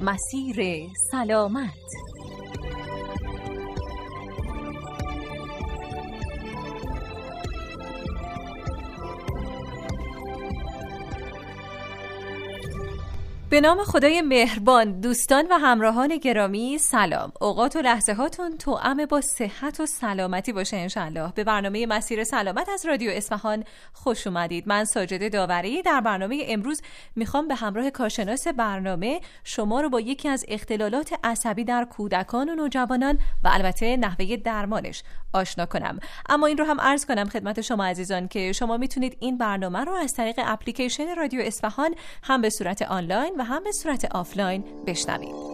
مسیر سلامت. به نام خدای مهربان دوستان و همراهان گرامی سلام. اوقات و لحظه هاتون توأم با صحت و سلامتی باشه انشالله به برنامه مسیر سلامت از رادیو اصفهان خوش اومدید. من ساجد داوری در برنامه امروز می‌خوام به همراه کارشناس برنامه شما رو با یکی از اختلالات عصبی در کودکان و نوجوانان و البته نحوه درمانش آشنا کنم. اما این رو هم عرض کنم خدمت شما عزیزان که شما می‌تونید این برنامه رو از طریق اپلیکیشن رادیو اصفهان هم به صورت آنلاین و هم به صورت آفلاین بشنوید.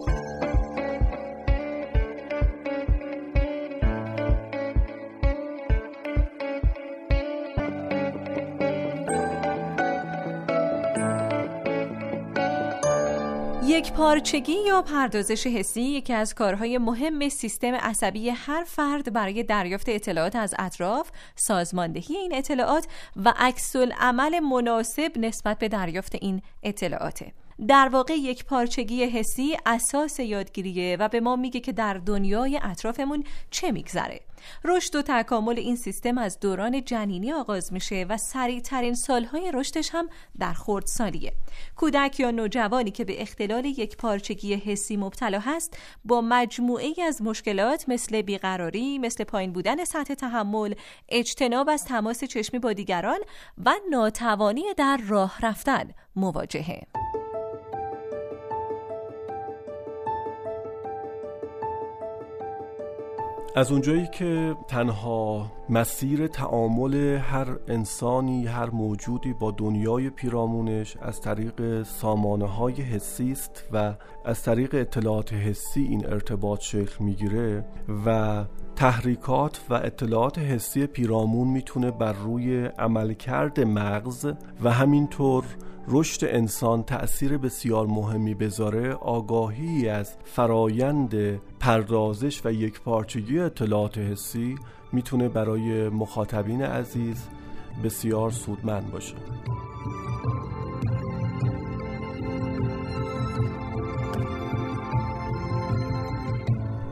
یک پارچگی یا پردازش حسی یکی از کارهای مهم سیستم عصبی هر فرد برای دریافت اطلاعات از اطراف، سازماندهی این اطلاعات و عکس عمل مناسب نسبت به دریافت این اطلاعاته. در واقع یک پارچگی حسی اساس یادگیریه و به ما میگه که در دنیای اطرافمون چه میگذره رشد و تکامل این سیستم از دوران جنینی آغاز میشه و سریع ترین سالهای رشدش هم در سالیه کودک یا نوجوانی که به اختلال یک پارچگی حسی مبتلا هست با مجموعه از مشکلات مثل بیقراری، مثل پایین بودن سطح تحمل، اجتناب از تماس چشمی با دیگران و ناتوانی در راه رفتن مواجهه. از اونجایی که تنها مسیر تعامل هر انسانی هر موجودی با دنیای پیرامونش از طریق سامانه های حسی است و از طریق اطلاعات حسی این ارتباط شکل می‌گیره و تحریکات و اطلاعات حسی پیرامون می‌تونه بر روی عملکرد مغز و همینطور رشد انسان تأثیر بسیار مهمی بذاره آگاهی از فرایند پردازش و یک پارچگی اطلاعات حسی می‌تونه برای مخاطبین عزیز بسیار سودمند باشه.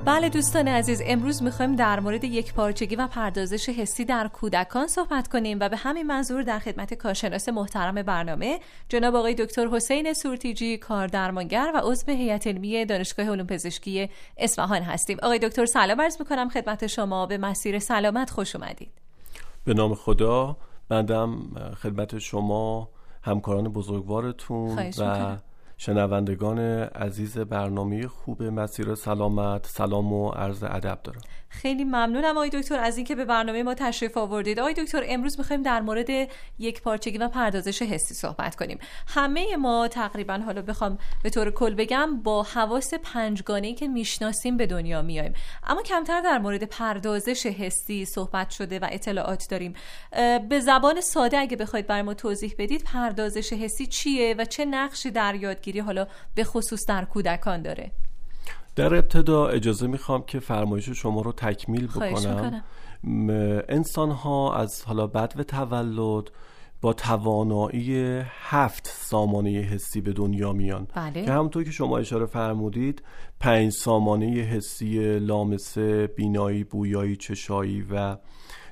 بله دوستان عزیز امروز می‌خوایم در مورد یک پارچگی و پردازش حسی در کودکان صحبت کنیم و به همین منظور در خدمت کارشناس محترم برنامه جناب آقای دکتر حسین سورتیجی کار درمانگر و عضو هیئت علمی دانشگاه علوم پزشکی اصفهان هستیم. آقای دکتر سلام عرض می‌کنم. خدمت شما به مسیر سلامت خوش اومدید. به نام خدا. بندم خدمت شما همکاران بزرگوارتون و شنوندگان عزیز برنامه خوب مسیر سلامت سلام و عرض ادب دارم. خیلی ممنونم آقای دکتر از اینکه به برنامه ما تشریف آوردید. آقای دکتر امروز می‌خوایم در مورد یک پارچگی و پردازش حسی صحبت کنیم. همه ما تقریبا حالا بخوام به طور کل بگم با حواس پنجگانه که می‌شناسیم به دنیا میایم اما کمتر در مورد پردازش حسی صحبت شده و اطلاعات داریم. به زبان ساده اگه بخواید برای ما توضیح بدید پردازش حسی چیه و چه نقشی در یادگیری حالا به خصوص در کودکان داره. در ابتدا اجازه می‌خوام که فرمایش شما رو تکمیل بکنم. انسان ها از حالا بعد و تولد با توانایی هفت سامانه حسی به دنیا میان. بله. که همونطور که شما اشاره فرمودید پنج سامانه حسی لامسه بینایی بویایی چشایی و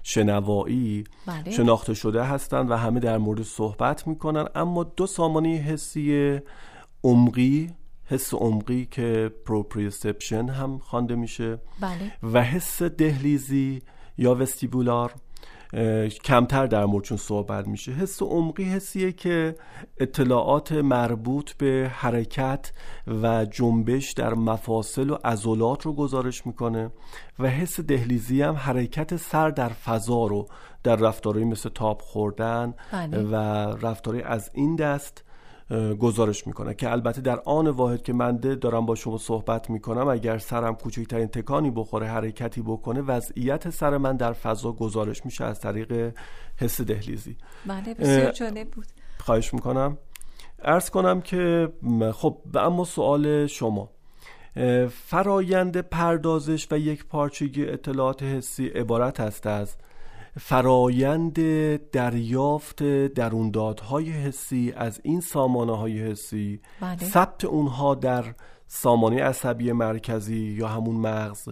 شنوایی بله. شناخته شده هستند و همه در مورد صحبت می‌کنن. اما دو سامانه حسی عمقی حس عمقی که proprioception هم خوانده میشه بله. و حس دهلیزی یا vestibular کمتر در موردشون صحبت میشه حس عمقی حسیه که اطلاعات مربوط به حرکت و جنبش در مفاصل و عضلات رو گزارش می‌کنه و حس دهلیزی هم حرکت سر در فضا رو در رفتارهایی مثل تاب خوردن بله. و رفتارهایی از این دست گزارش می‌کنه که البته در آن واحد که من دارم با شما صحبت می‌کنم اگر سرم کوچکترین تکانی بخوره حرکتی بکنه وضعیت سر من در فضا گزارش میشه از طریق حس دهلیزی. بله بسیار جالب بود. خواهش می‌کنم. ارز کنم که خب اما سوال شما. فرایند پردازش و یک پارچگی اطلاعات حسی عبارت است از فرایند دریافت دروندادهای حسی از این سامانه های حسی بله. ثبت اونها در سامانه عصبی مرکزی یا همون مغز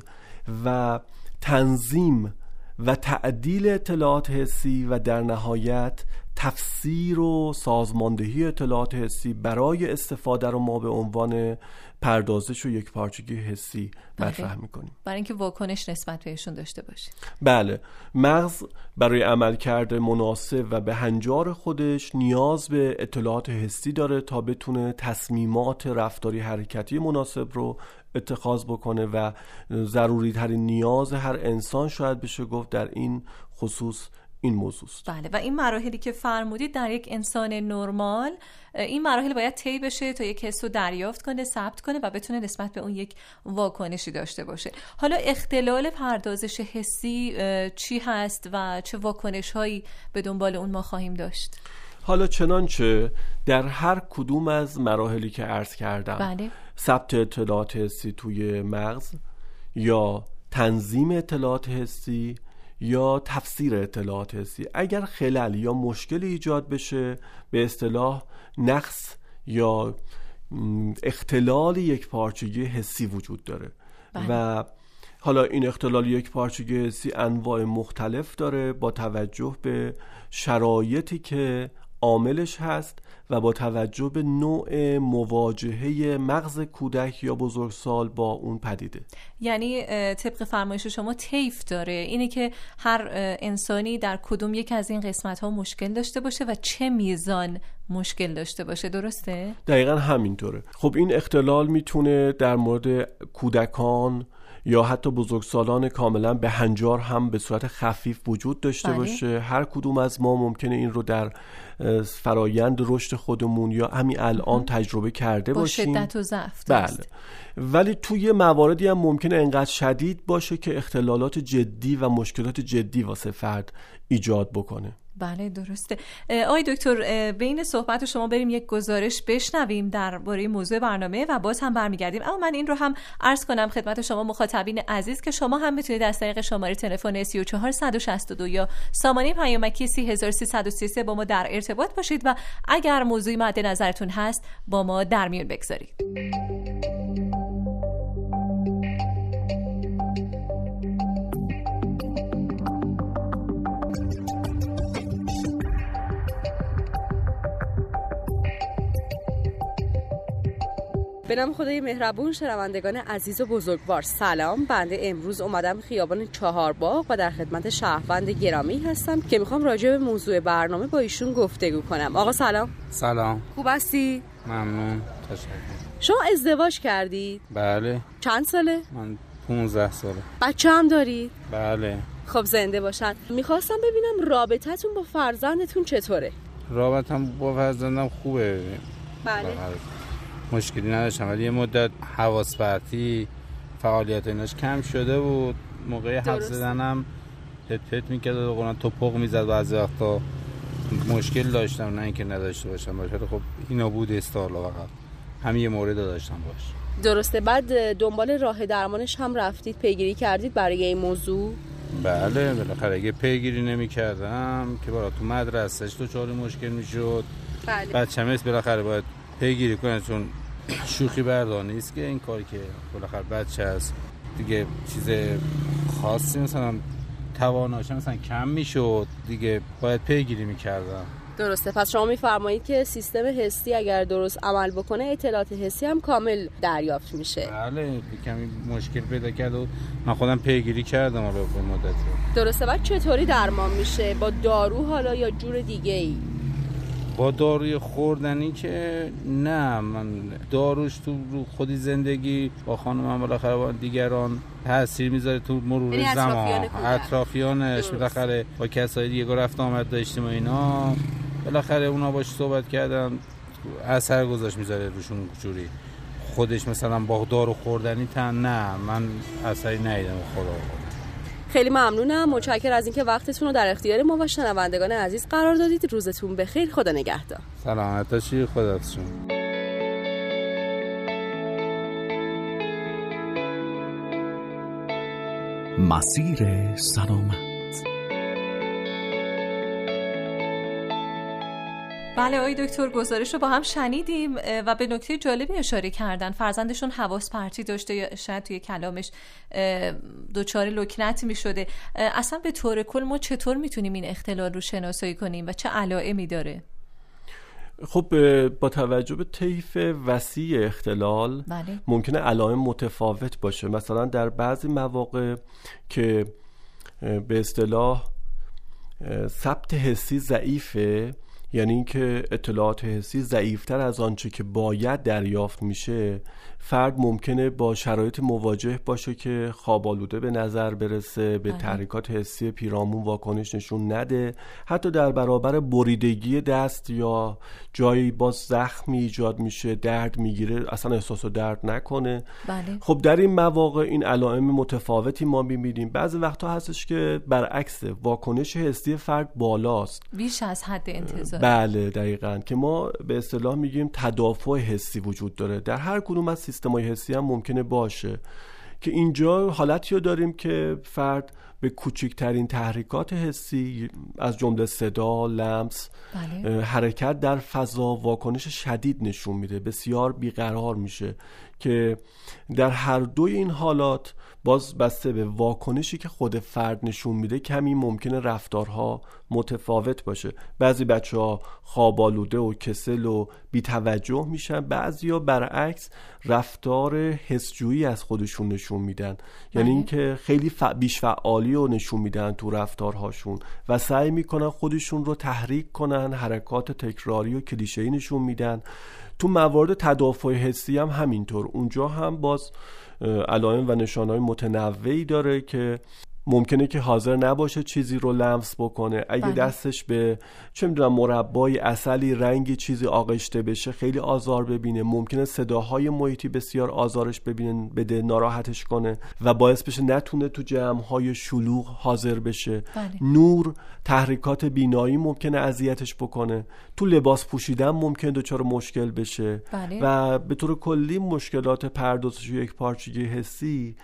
و تنظیم و تعدیل اطلاعات حسی و در نهایت تفسیر و سازماندهی اطلاعات حسی برای استفاده رو ما به عنوان پردازش و یک پارچگی حسی بله. مطرح می‌کنیم. برای اینکه واکنش نسبت بهشون داشته باشیم بله. مغز برای عملکرد مناسب و به هنجار خودش نیاز به اطلاعات حسی داره تا بتونه تصمیمات رفتاری حرکتی مناسب رو اتخاذ بکنه و ضروری ترین نیاز هر انسان شاید بشه گفت در این خصوص این موضوع بله و این مراحلی که فرمودید در یک انسان نرمال این مراحل باید طی بشه تا یک حس رو دریافت کنه ثبت کنه و بتونه نسبت به اون یک واکنشی داشته باشه. حالا اختلال پردازش حسی چی هست و چه واکنش هایی به دنبال اون ما خواهیم داشت؟ حالا چنانچه در هر کدوم از مراحلی که عرض کردم بله. ثبت اطلاعات حسی توی مغز یا تنظیم اطلاعات حسی یا تفسیر اطلاعات حسی اگر خلل یا مشکلی ایجاد بشه به اصطلاح نقص یا اختلال یک پارچگی حسی وجود داره بله. و حالا این اختلال یک پارچگی حسی انواع مختلف داره با توجه به شرایطی که عاملش هست و با توجه به نوع مواجهه مغز کودک یا بزرگسال با اون پدیده. یعنی طبق فرمایش شما تیف داره. اینه که هر انسانی در کدوم یک از این قسمت ها مشکل داشته باشه و چه میزان مشکل داشته باشه. درسته؟ دقیقا همینطوره. خب این اختلال می‌تونه در مورد کودکان یا حتی بزرگسالان کاملا به هنجار هم به صورت خفیف وجود داشته بله. باشه. هر کدوم از ما ممکنه این رو در فرایند رشد خودمون یا همین الان تجربه کرده با باشیم. شدت و ضعف بله. ولی توی مواردی هم ممکنه انقدر شدید باشه که اختلالات جدی و مشکلات جدی واسه فرد ایجاد بکنه. بله درسته. آقای دکتر بین صحبت شما بریم یک گزارش بشنویم درباره موضوع برنامه و باز هم برمیگردیم. اما من این رو هم عرض کنم خدمت شما مخاطبین عزیز که شما هم می‌تونید از طریق شماره تلفن 3462 یا سامانه پیامکی 3333 با ما در ارتباط باشید و اگر موضوعی مد نظرتون هست با ما در میون بگذارید. به نام خدای مهربون شنوندگان عزیز و بزرگوار سلام. بنده امروز اومدم خیابان چهار باغ و در خدمت شهروند گرامی هستم که می‌خوام راجع به موضوع برنامه با ایشون گفتگو کنم. آقا سلام. سلام. خوب هستی؟ ممنون. تشکر. شما ازدواج کردید بله. چند ساله؟ من 15 ساله. بچه هم دارید بله. خب زنده باشن. می‌خواستم ببینم رابطتون با فرزندتون چطوره؟ رابطم با فرزندم خوبه. بله. مشکلی نداشتم ولی یه مدت حواس پرتی فعالیت ایناش کم شده بود. موقع حرف زدنم پت پت می‌کرد و قرآن توپق می‌زد بعضی وقتا. مشکل داشتم نه اینکه نداشته باشم باشه خب اینا بود استارلا فقط. همین یه مورد داشتم باش. درسته. بعد دنبال راه درمانش هم رفتید پیگیری کردید برای این موضوع؟ بله بالاخره اگه پیگیری نمی کردم که برای تو مدرسهش تو چهار مشکل می‌شد. بله. بچه بالاخره باید پیگیری کنه چون شوخی بردار نیست که این کاری که بالاخره بچه هست دیگه چیز خاصی مثلا تواناش مثلا کم می‌شد دیگه باید پیگیری می‌کردم درسته. پس شما میفرمایید که سیستم حسی اگر درست عمل بکنه اطلاعات حسی هم کامل دریافت میشه. بله کمی مشکل پیدا کرد و من خودم پیگیری کردم حالا به مدت. درسته. بعد چطوری درمان میشه؟ با دارو حالا یا جور دیگه ای با داروی خوردنی که نه من داروش تو خودی زندگی با خانم بالاخره با دیگران تاثیر می‌ذاره تو مرور یعنی زمان. اطرافیانش بالاخره با کسایی دیگه رفت آمد داشتیم و اینا. بالاخره اونا باش صحبت کردن اثر گذاشت می‌ذاره روشون جوری. خودش مثلا با دارو خوردنی تن نه من اثری ندیدم خدا. خیلی ممنونم. مچکر از اینکه وقتتون رو در اختیار ما و شنوندگان عزیز قرار دادید. روزتون بخیر. خدا نگهدار. سلامت باشی. خدا مسیر سلامت. بله آقای دکتر گزارش رو با هم شنیدیم و به نکته جالبی اشاره کردن. فرزندشون حواس پرتی داشته یا شاید توی کلامش دچار لکنت می شده اصلا به طور کل ما چطور می‌تونیم این اختلال رو شناسایی کنیم و چه علائمی داره؟ خب با توجه به طیف وسیع اختلال بله. ممکنه علائم متفاوت باشه. مثلا در بعضی مواقع که به اصطلاح ثبت حسی ضعیفه یعنی اینکه اطلاعات حسی ضعیفتر از آنچه که باید دریافت میشه فرد ممکنه با شرایط مواجه باشه که خواب به نظر برسه به بله. تحریکات حسی پیرامون واکنش نشون نده. حتی در برابر بریدگی دست یا جایی باز زخمی ایجاد میشه درد می‌گیره اصلا احساس و درد نکنه. بله. خب در این مواقع این علائم متفاوتی ما می‌بینیم. بعضی وقتا هستش که برعکس واکنش حسی فرد بالاست. بیش از حد انتظار. بله دقیقا. که ما به اصطلاح میگیم تدافع حسی وجود داره. در هر کدوم از سیستم‌های حسی هم ممکنه باشه. که اینجا حالتی رو داریم که فرد به کوچکترین تحریکات حسی از جمله صدا، لمس، بله. حرکت در فضا واکنش شدید نشون میده. بسیار بیقرار میشه. که در هر دوی این حالات باز بسته به واکنشی که خود فرد نشون میده کمی ممکنه رفتارها متفاوت باشه. بعضی بچه ها خوابالوده و کسل و بیتوجه میشن بعضی ها برعکس رفتار حسجویی از خودشون نشون میدن. یعنی بله. اینکه خیلی ف... بیش فعالی رو نشون میدن تو رفتارهاشون و سعی می‌کنن خودشون رو تحریک کنن حرکات تکراری و کلیشه‌ای نشون میدن. تو موارد تدافع حسی هم همینطور. اونجا هم باز علائم و نشانهای متنوعی داره که ممکنه که حاضر نباشه چیزی رو لمس بکنه اگه بله. دستش به چه می‌دونم مربای اصلی رنگی چیزی آغشته بشه خیلی آزار ببینه ممکنه صداهای محیطی بسیار آزارش ببینه بده ناراحتش کنه و باعث بشه نتونه تو جمعهای شلوغ حاضر بشه بله. نور تحریکات بینایی ممکنه اذیتش بکنه تو لباس پوشیدن ممکنه دچار مشکل بشه بله. و به طور کلی مشکلات پردازش یک پارچگی حسی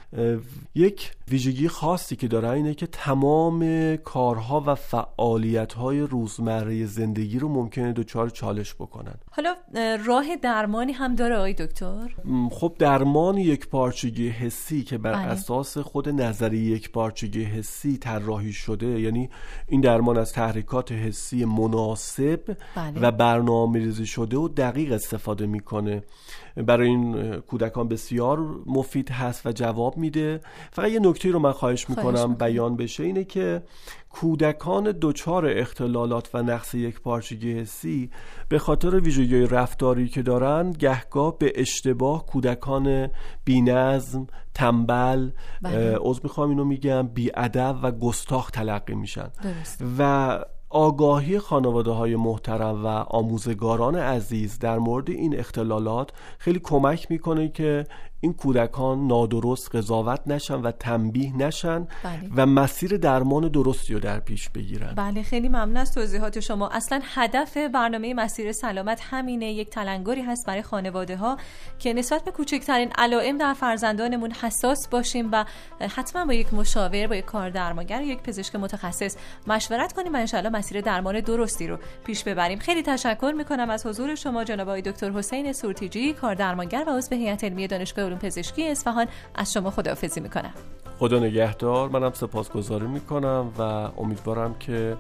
یک ویژگی خاصی که داره اینه که تمام کارها و فعالیت‌های روزمره زندگی رو ممکنه دچار چالش بکنن حالا راه درمانی هم داره آقای دکتر خب درمان یک پارچگی حسی که بر بله. اساس خود نظری یک پارچگی حسی طراحی شده یعنی این درمان از تحریکات حسی مناسب بله. و برنامه ریزی شده و دقیق استفاده می‌کنه برای این کودکان بسیار مفید هست و جواب میده. فقط یه نکته رو من خواهش می‌کنم بیان بشه اینه که کودکان دچار اختلالات و نقص یک پارچگی حسی به خاطر ویژگی رفتاری که دارن گهگاه به اشتباه کودکان بینظم تنبل بله. عضو می‌خوام اینو میگم بیادب و گستاخ تلقی میشن. و آگاهی خانواده های محترم و آموزگاران عزیز در مورد این اختلالات خیلی کمک می‌کنه که این کودکان نادرست قضاوت نشن و تنبیه نشن بله. و مسیر درمان درستی رو در پیش بگیرن. بله خیلی ممنون از توضیحات شما. اصلا هدف برنامه مسیر سلامت همینه. یک تلنگری هست برای خانواده ها که نسبت به کوچکترین علائم در فرزندانمون حساس باشیم و حتما با یک مشاور با یک کار درمانگر یک پزشک متخصص مشورت کنیم و انشالله مسیر درمان درستی رو پیش ببریم. خیلی تشکر می‌کنم از حضور شما جناب آقای دکتر حسین سورتیجی کار درمانگر و عضو هیئت علمی دانشگاه علوم پزشکی اصفهان از شما خداحافظی می‌کنم. خدا نگهدار. منم سپاسگزاری می‌کنم و امیدوارم که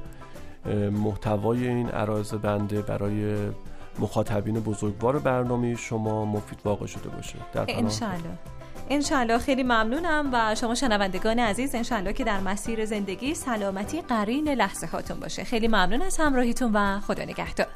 محتوای این عرایز بنده برای مخاطبین بزرگوار برنامه شما مفید واقع شده باشه. در انشالله انشالله خیلی ممنونم و شما شنوندگان عزیز انشالله که در مسیر زندگی سلامتی قرین لحظه هاتون باشه. خیلی ممنون از همراهیتون و خدا نگهدار.